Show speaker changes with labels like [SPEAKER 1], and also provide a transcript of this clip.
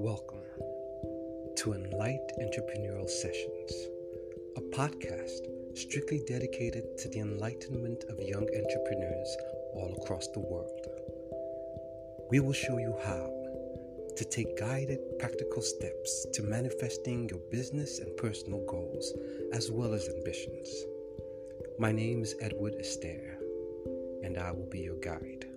[SPEAKER 1] Welcome to EarnLight Entrepreneurial Sessions, a podcast strictly dedicated to the enlightenment of young entrepreneurs all across the world. We will show you how to take guided, practical steps to manifesting your business and personal goals, as well as ambitions. My name is Edward Astaire, and I will be your guide.